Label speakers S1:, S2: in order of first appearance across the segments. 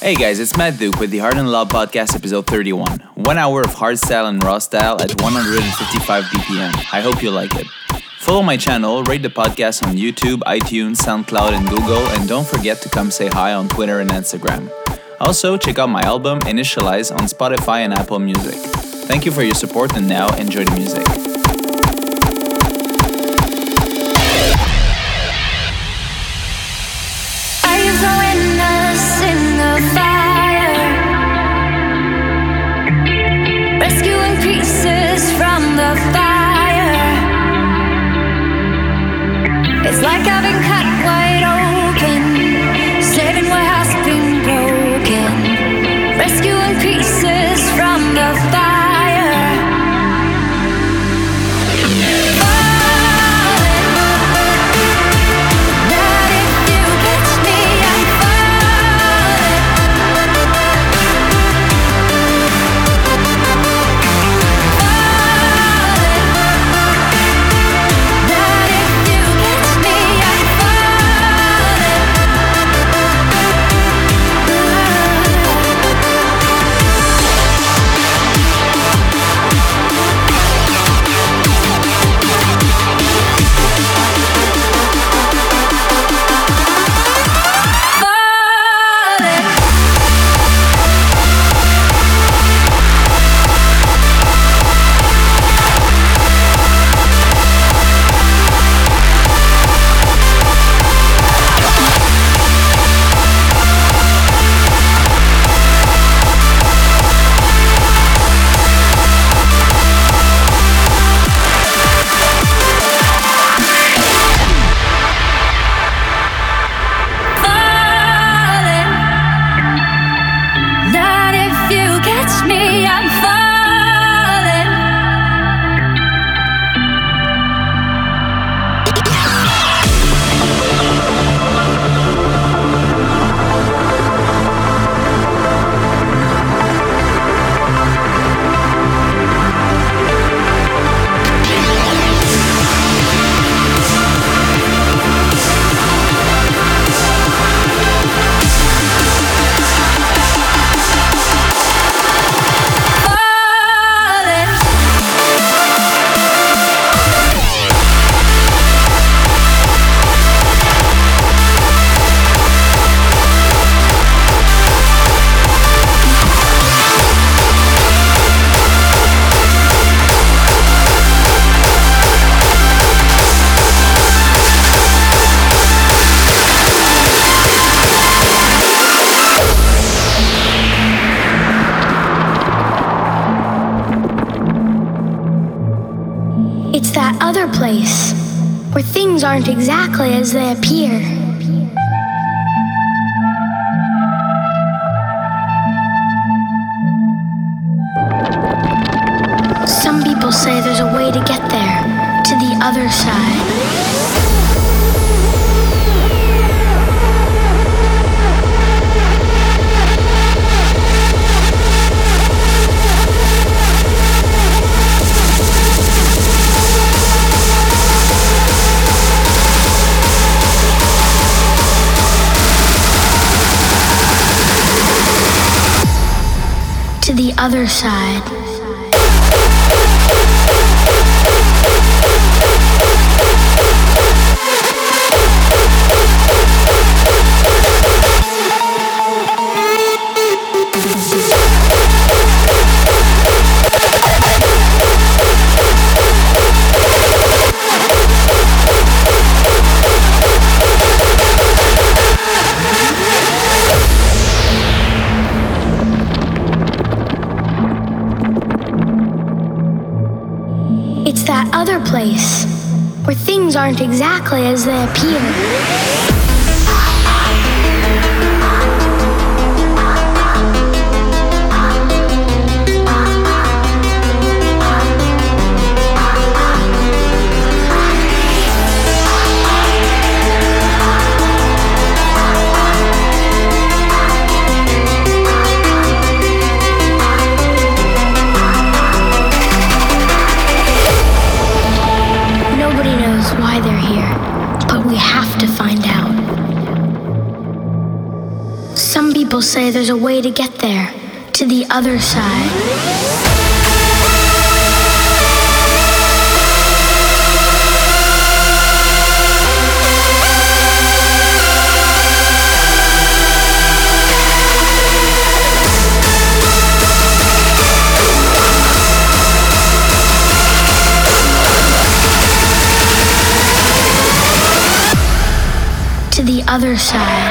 S1: Hey guys, it's Matt Duke with the Hard and Loud Podcast, episode 31. One hour of hardstyle and raw style at 155 BPM. I hope you like it. Follow my channel, rate the podcast on YouTube, iTunes, SoundCloud, and Google, and don't forget to come say hi on Twitter and Instagram. Also, check out my album Initialize on Spotify and Apple Music. Thank you for your support, and now enjoy the music.
S2: Side. Aren't exactly as they appear.
S1: there's a way to get there, to the other side. other side.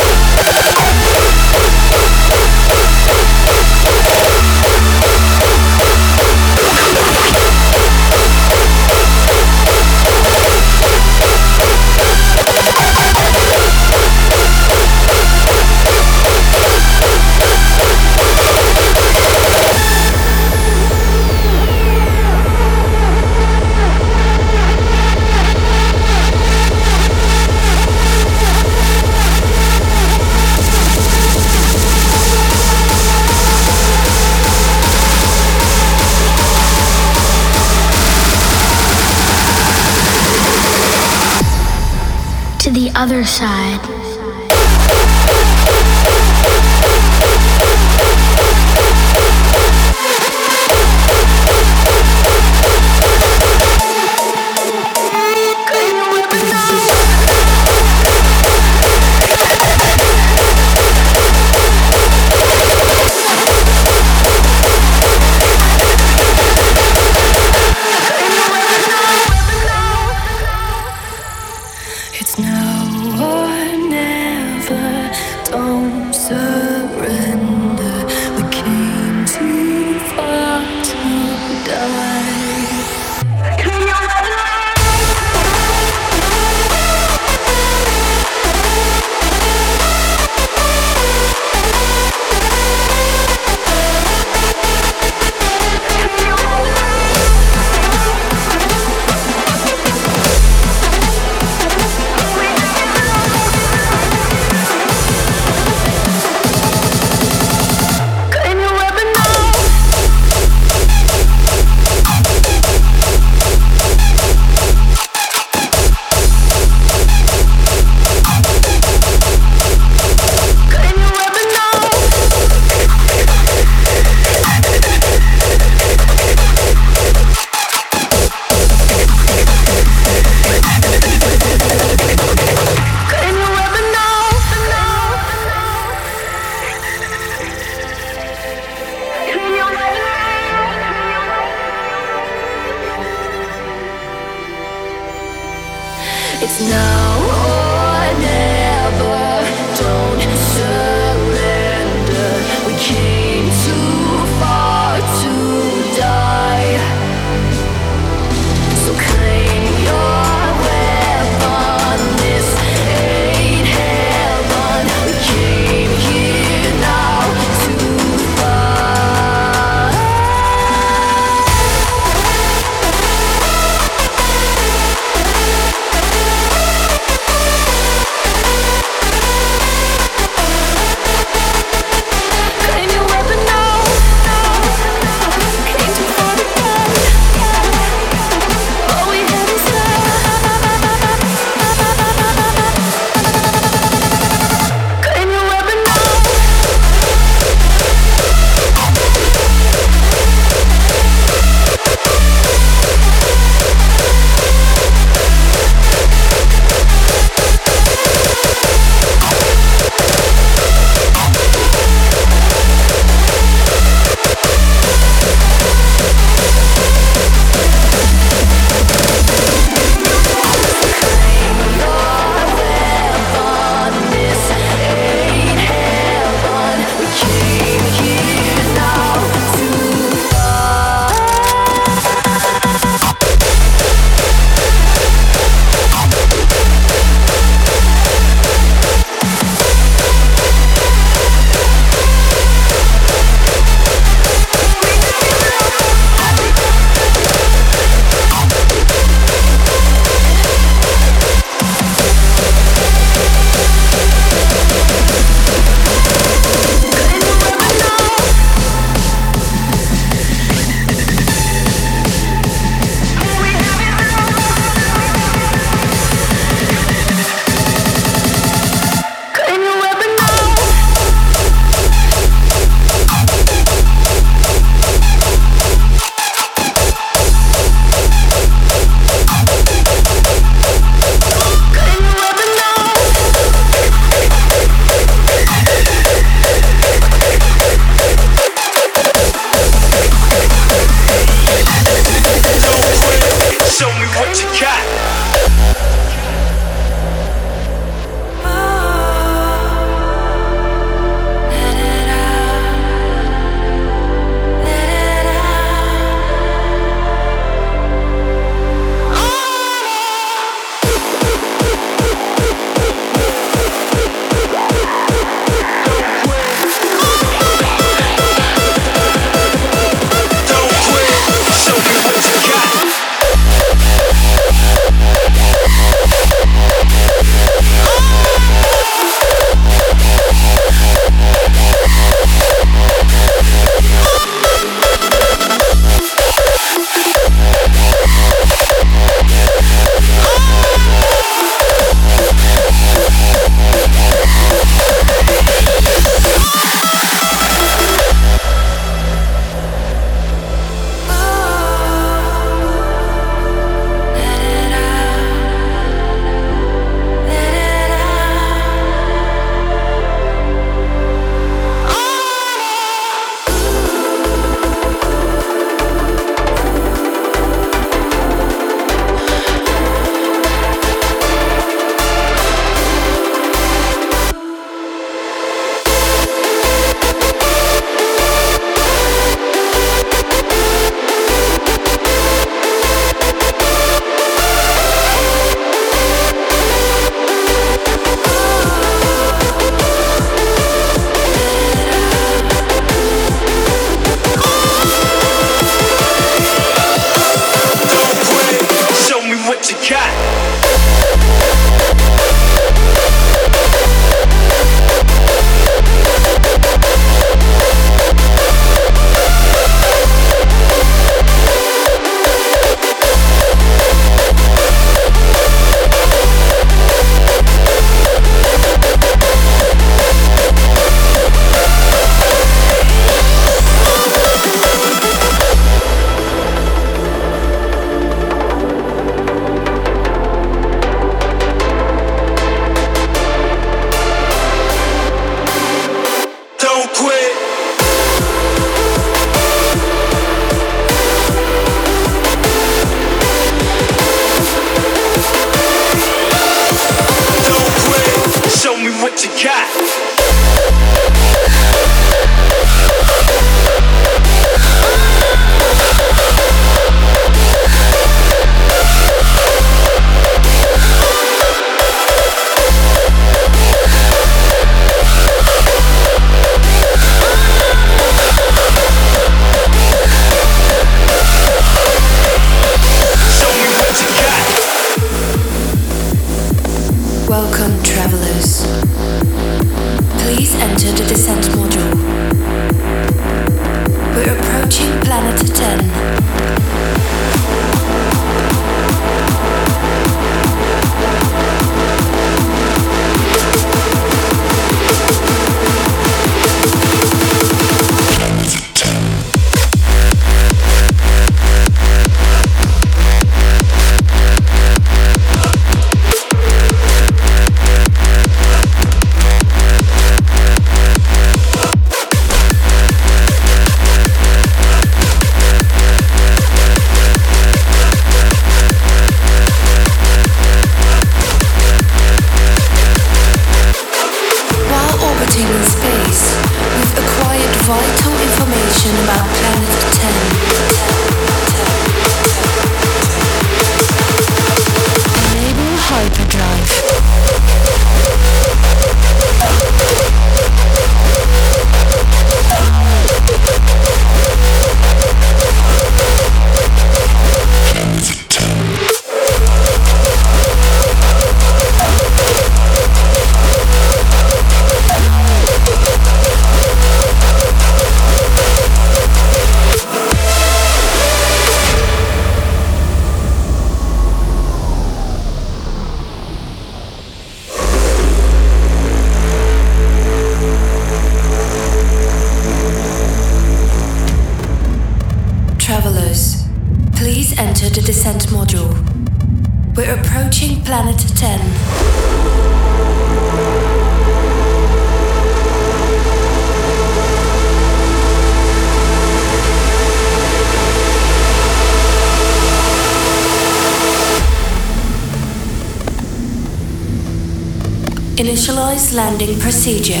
S3: Landing procedure.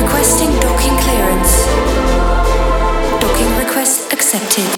S3: Requesting docking clearance. Docking request accepted.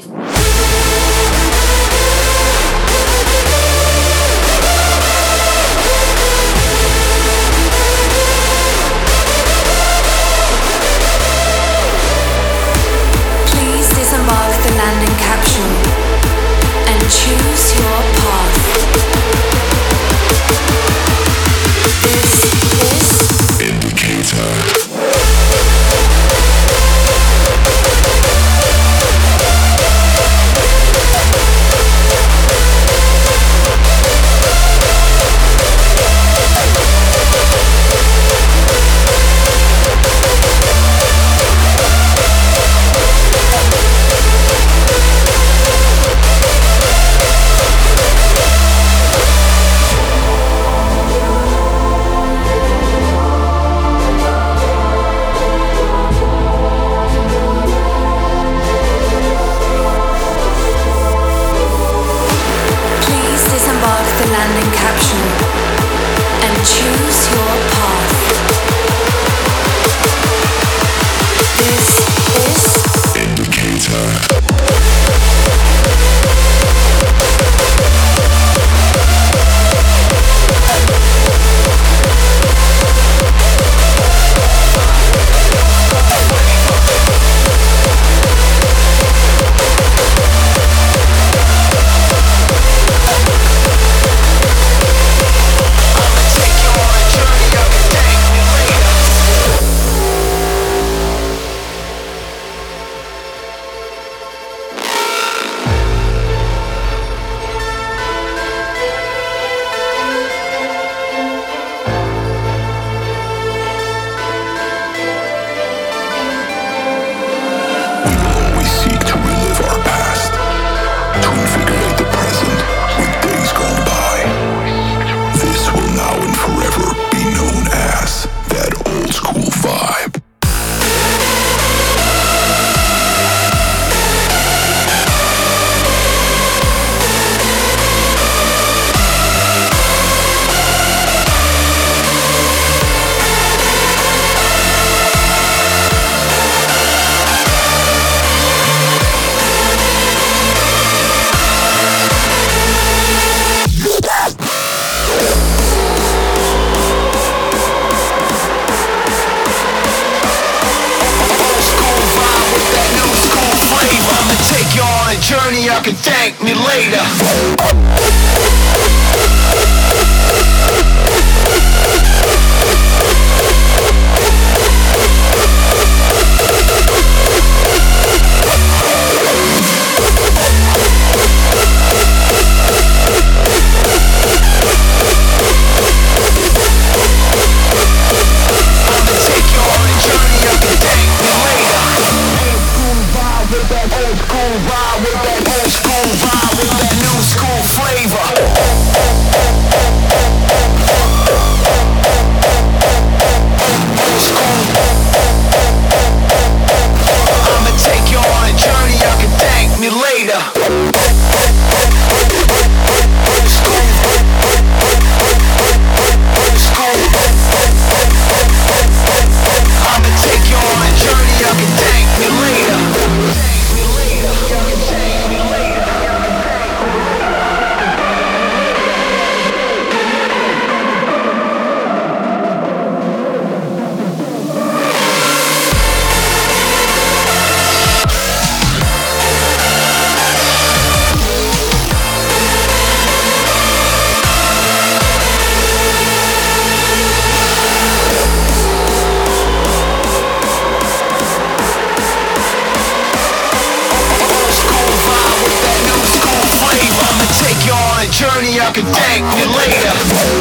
S4: you can thank you later.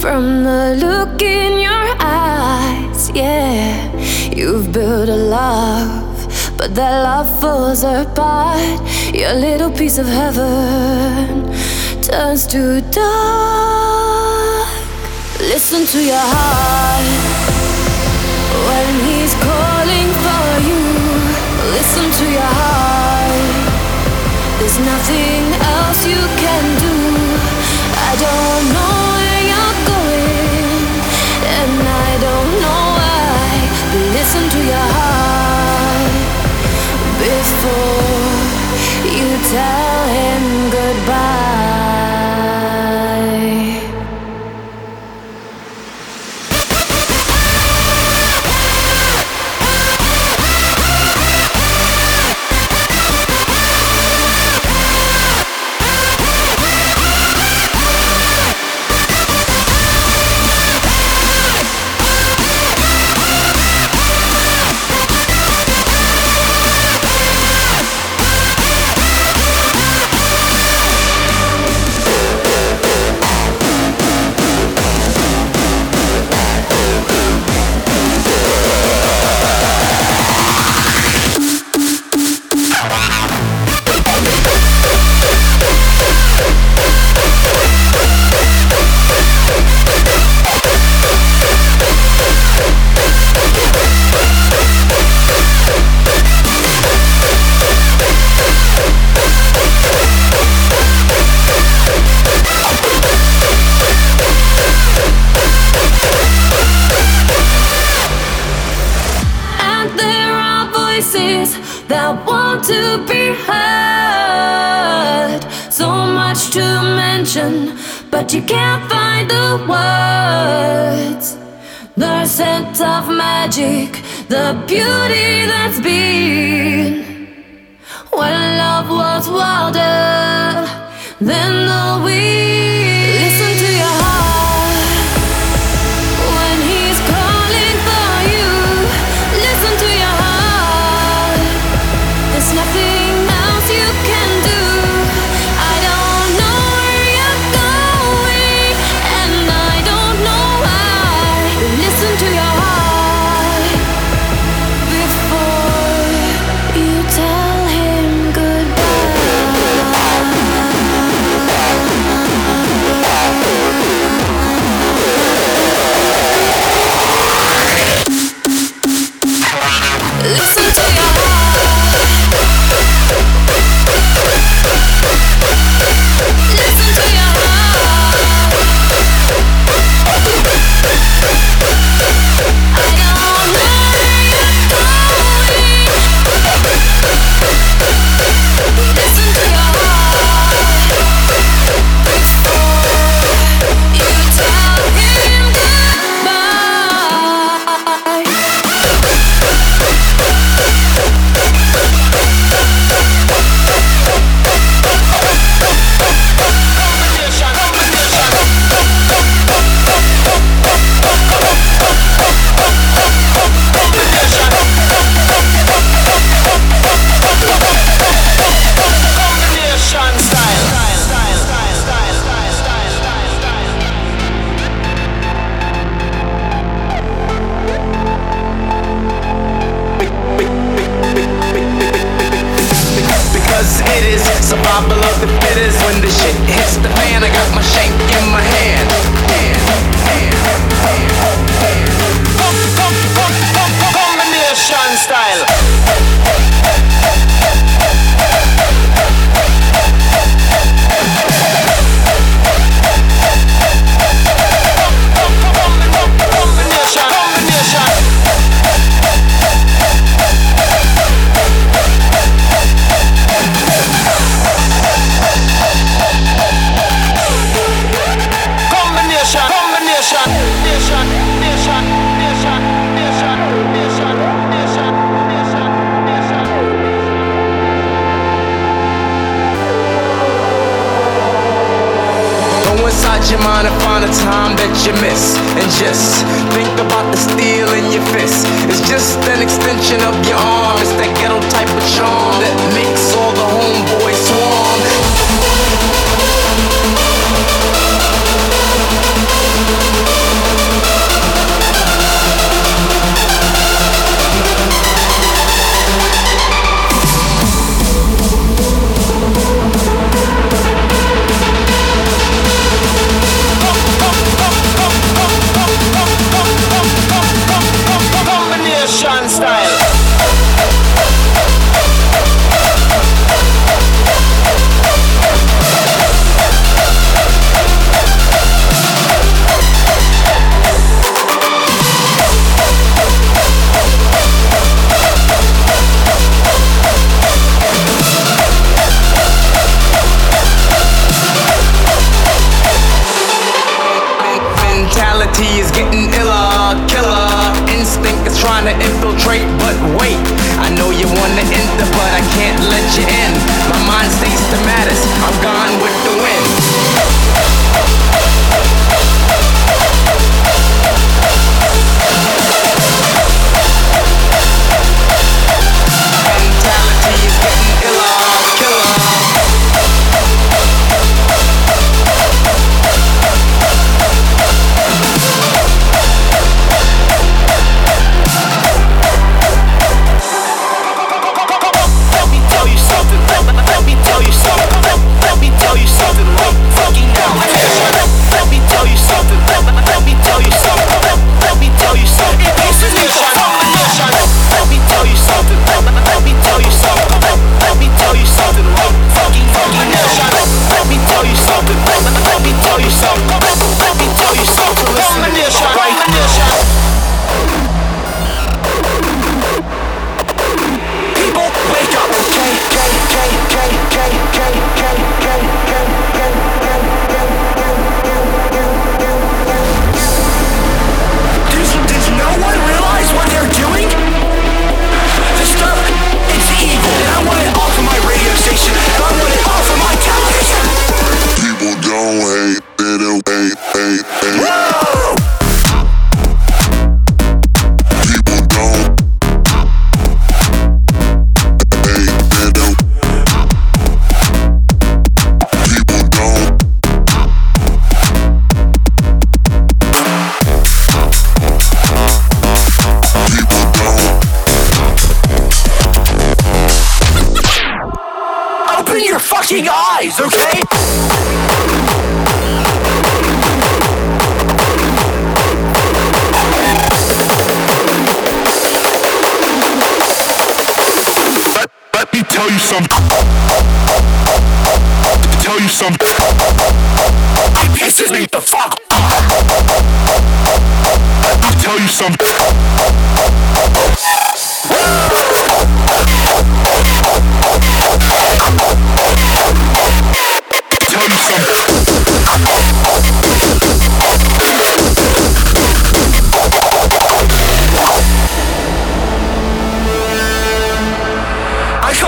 S1: From the look in your eyes, yeah, you've built a love, but that love falls apart. Your little piece of heaven turns to dark. Listen to your heart. before you die you
S4: miss. And just think about the steel in your fist. It's just an extension of your arm. It's that ghetto type of charm that makes all the homeboys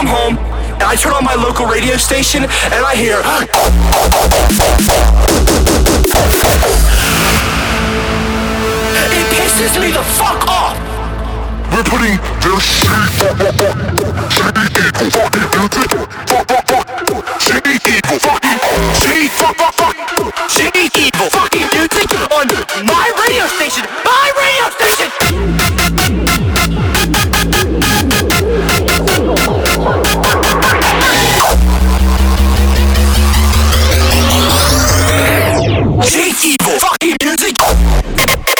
S5: come home and I turn on my local radio station and I hear. It pisses me the fuck off!
S6: We're putting this shit. She fuck fuck fuck
S5: shitty evil fucking music on my radio station, my radio station.
S1: Aperitivo. Fucking music.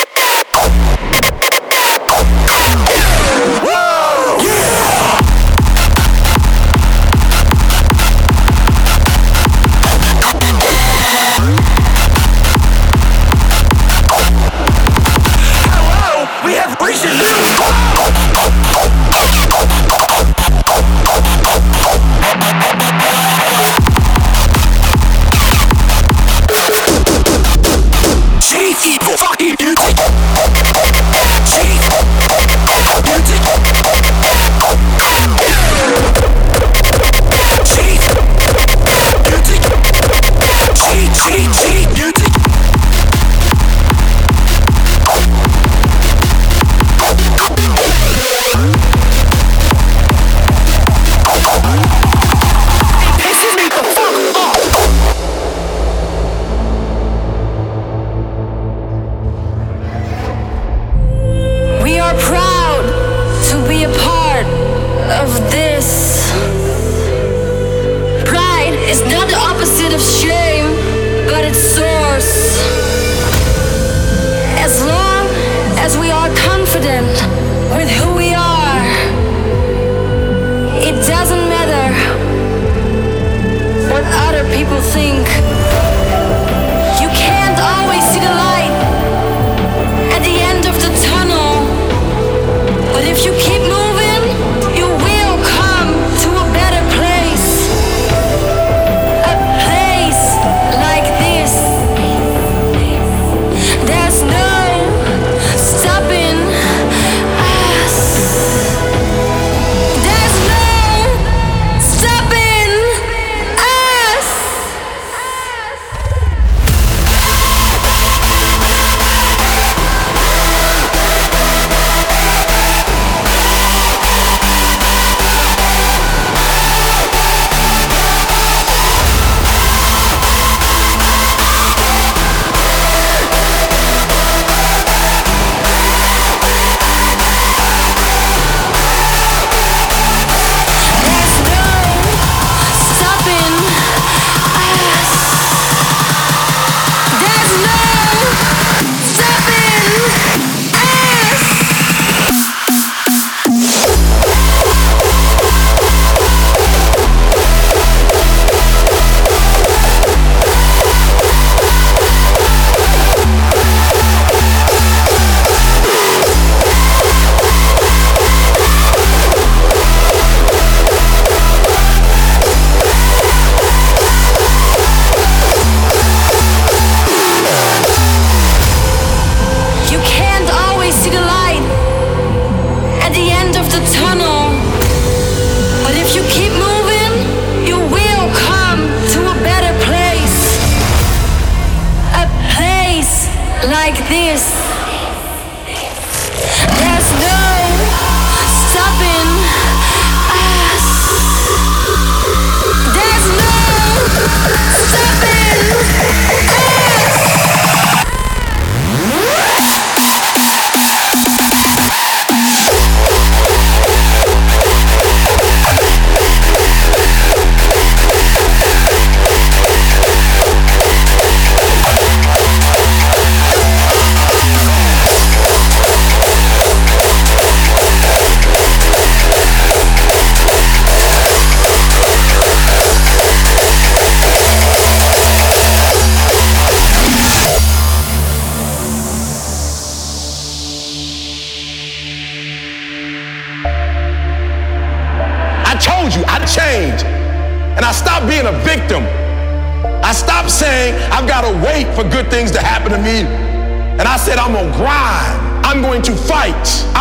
S1: This.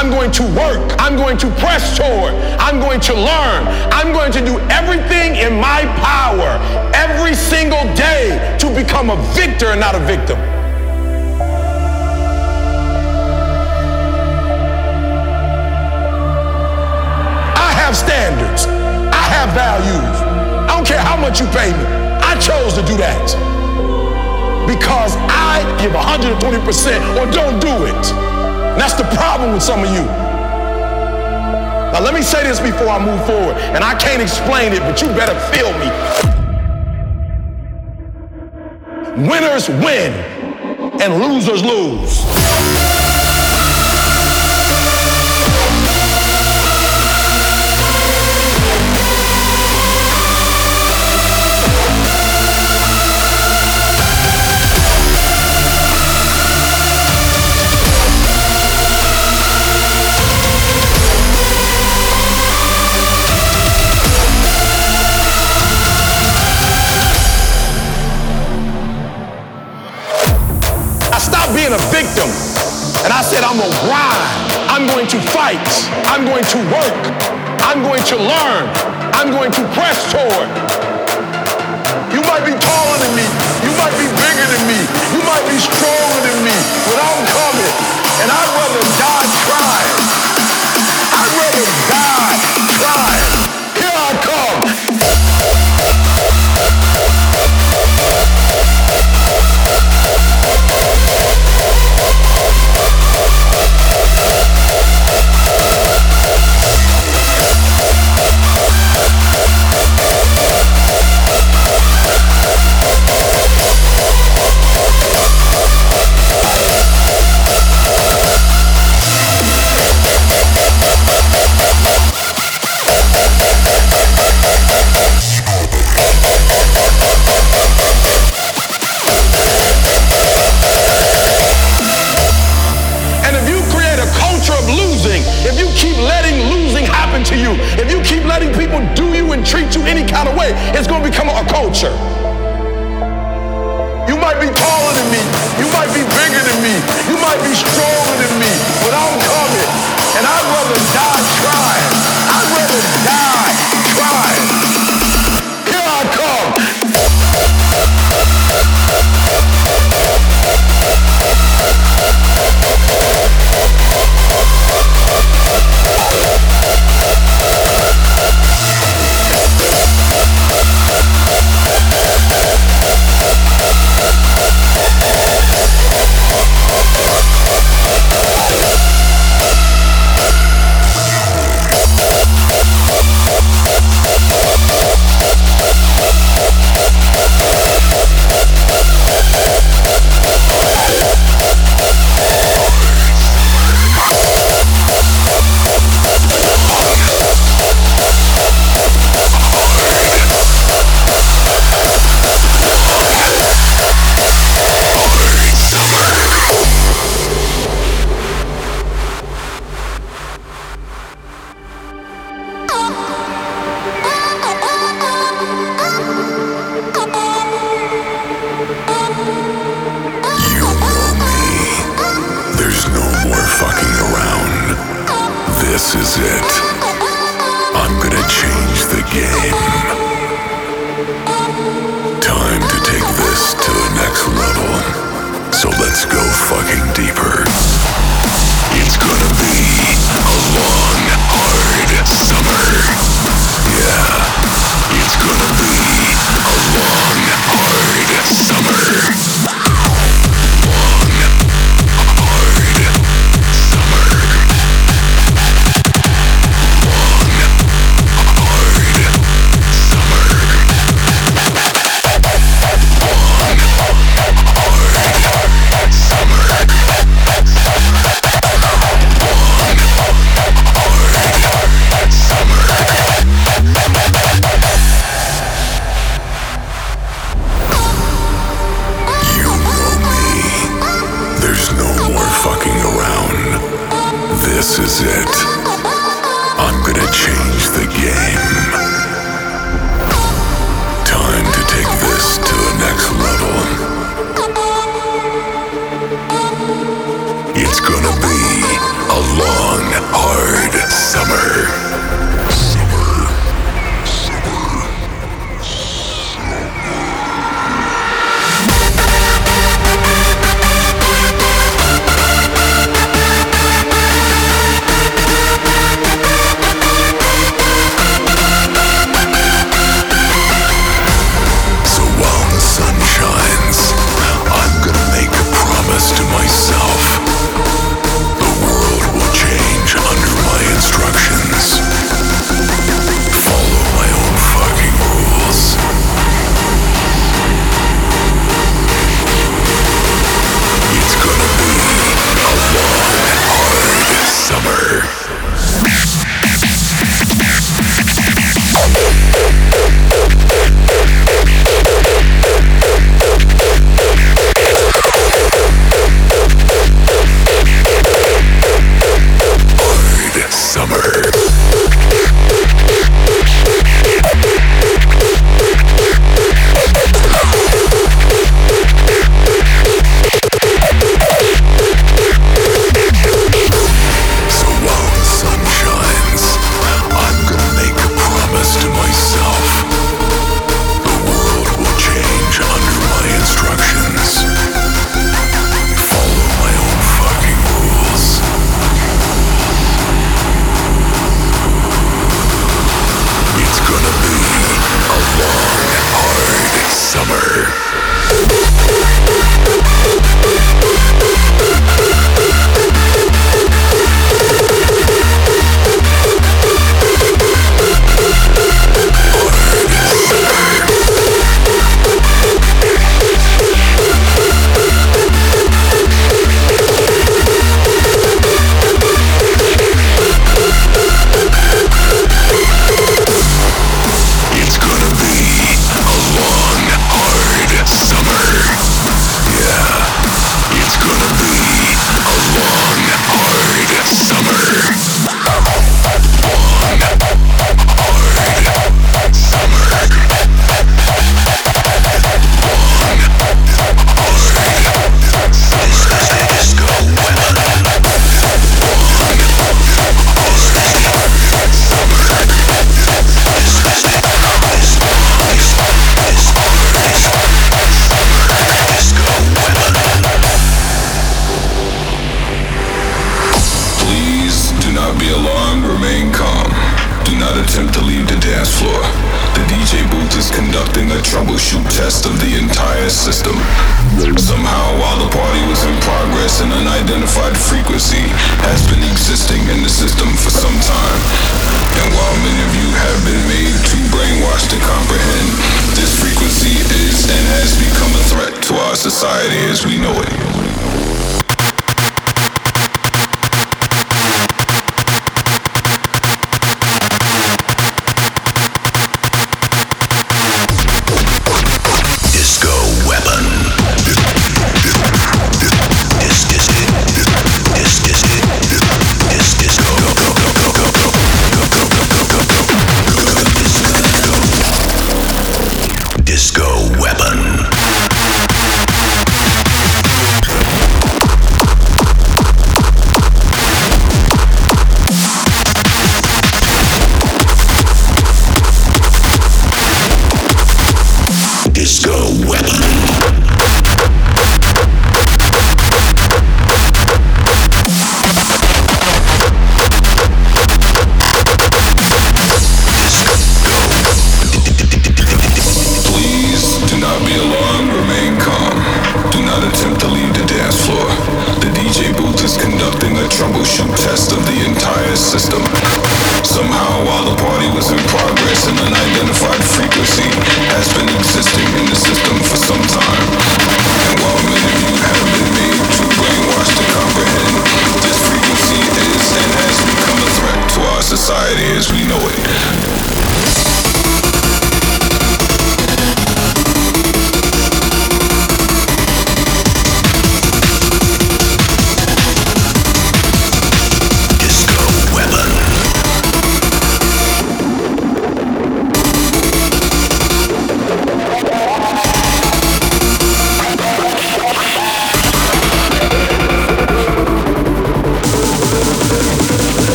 S7: I'm going to work. I'm going to press toward. I'm going to learn. I'm going to do everything in my power every single day to become a victor and not a victim. I have standards. I have values. I don't care how much you pay me. I chose to do that. Because I give 120% or don't do it. And that's the problem with some of you. Now let me say this before I move forward. And I can't explain it, but you better feel me. Winners win and losers lose. To work. I'm going to learn. I'm going to press toward. You might be taller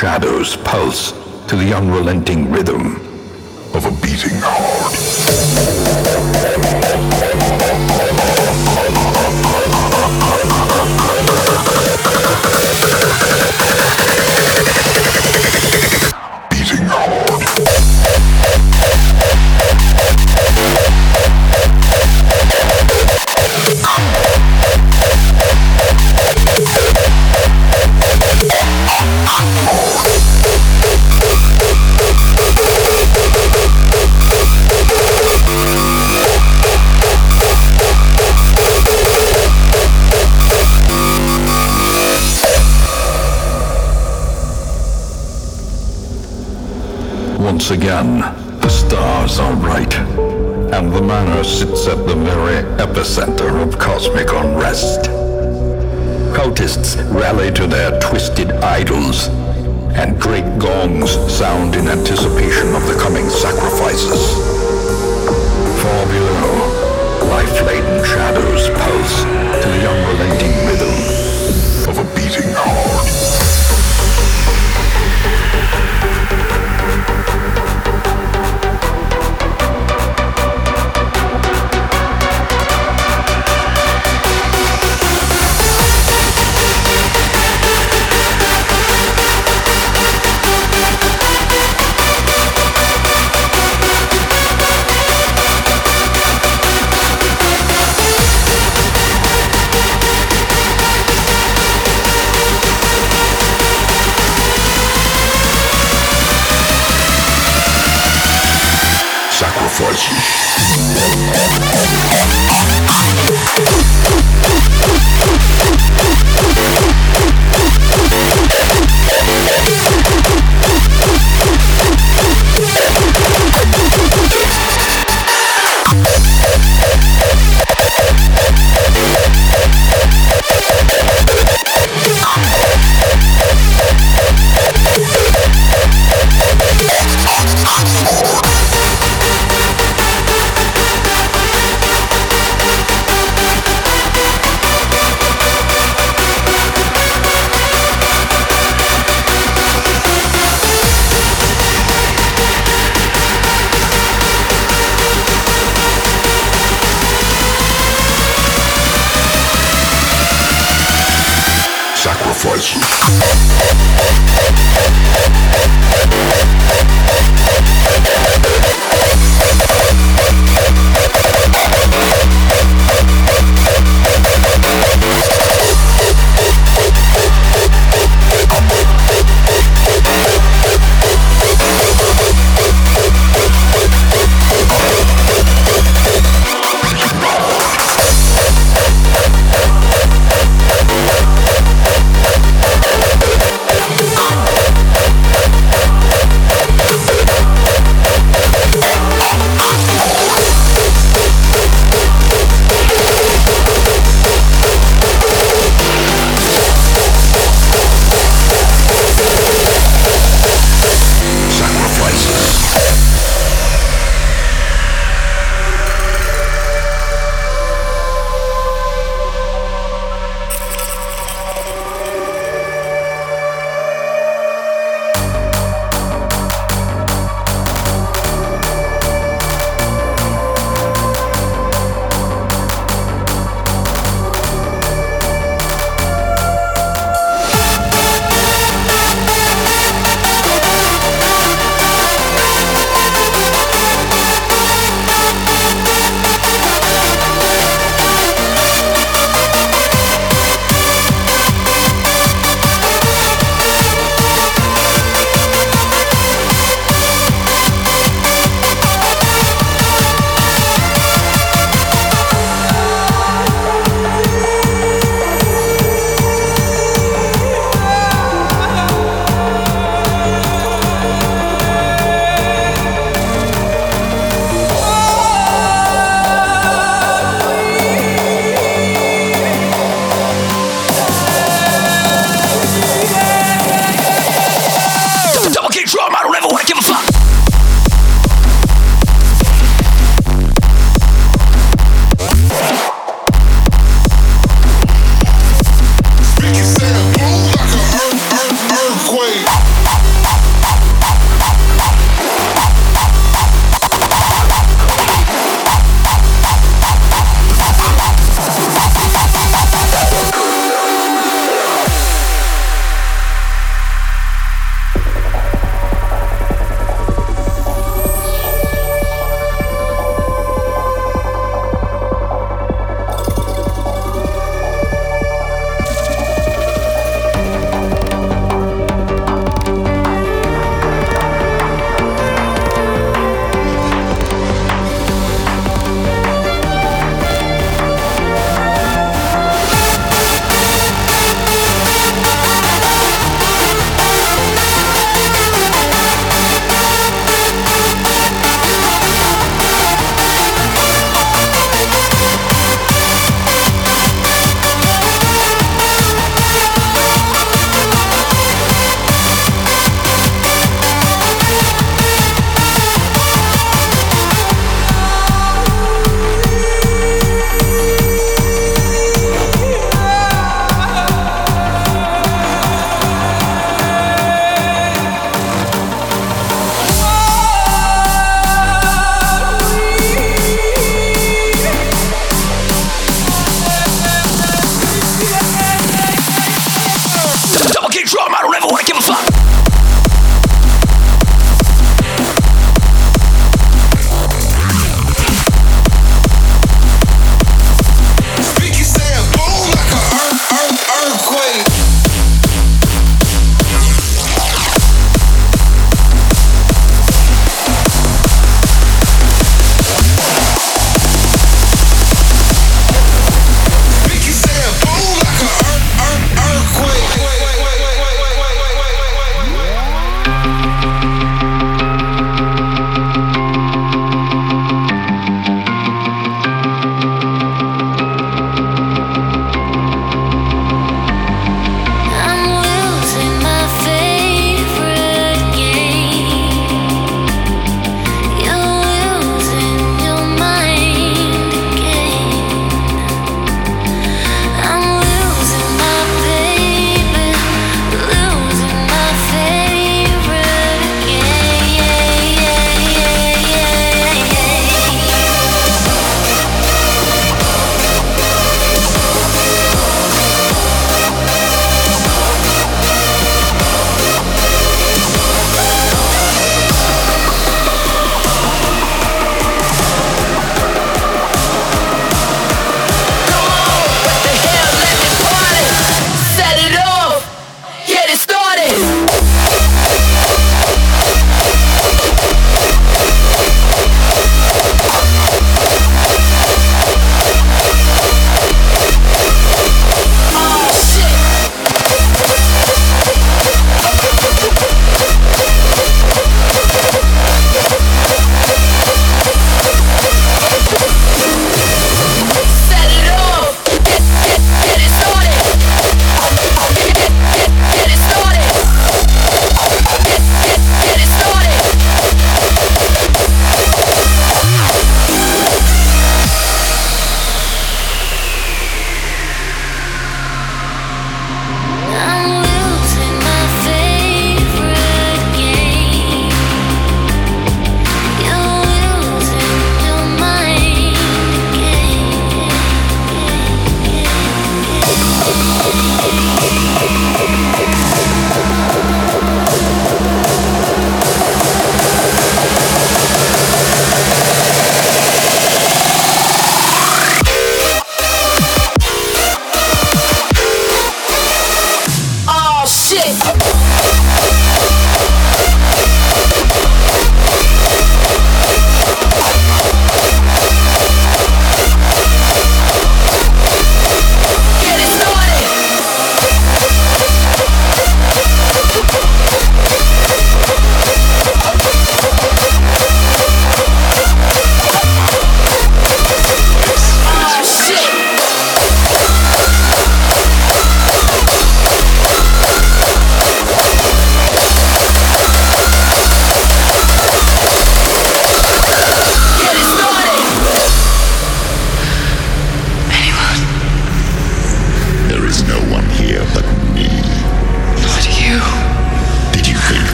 S8: shadows pulse to the unrelenting rhythm of a beating heart. again, the stars are bright, and the manor sits at the very epicenter of cosmic unrest. Cultists rally to their twisted idols, and great gongs sound in anticipation of the coming sacrifices. Far below, life-laden shadows pulse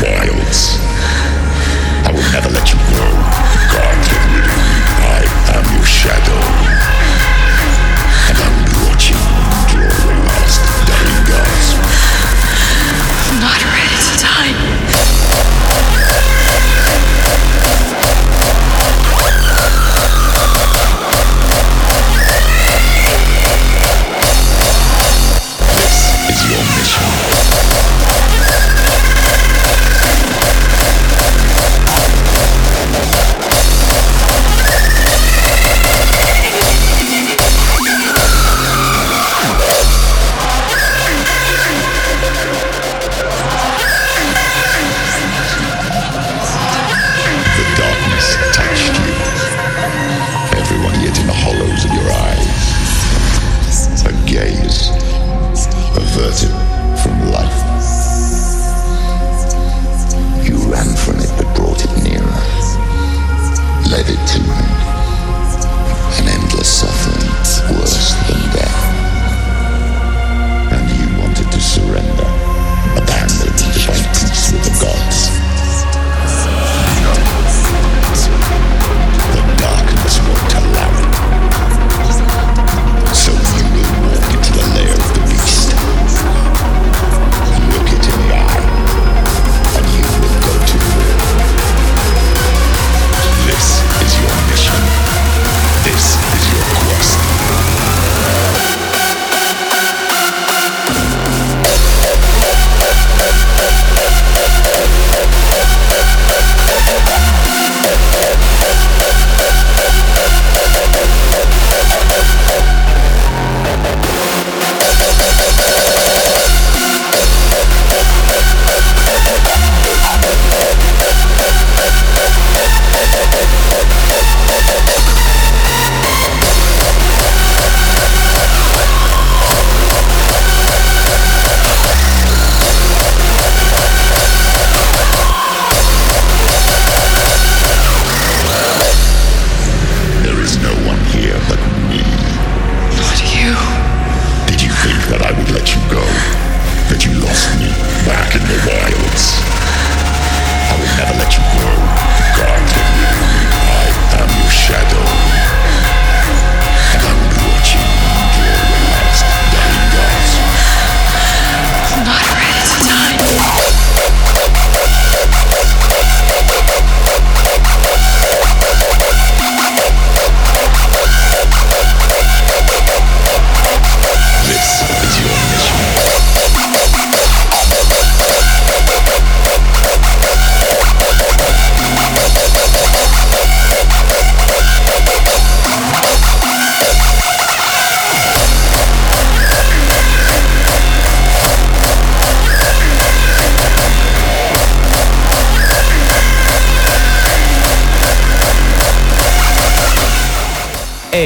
S8: violence. I will never
S6: let you
S9: go. God admitting I am your shadow.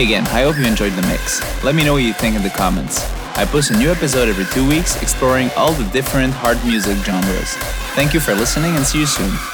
S9: Again, I hope you enjoyed the mix. Let me know what you think in the comments. I post a new episode every two weeks exploring all the different hard music genres. Thank you for listening and see you soon.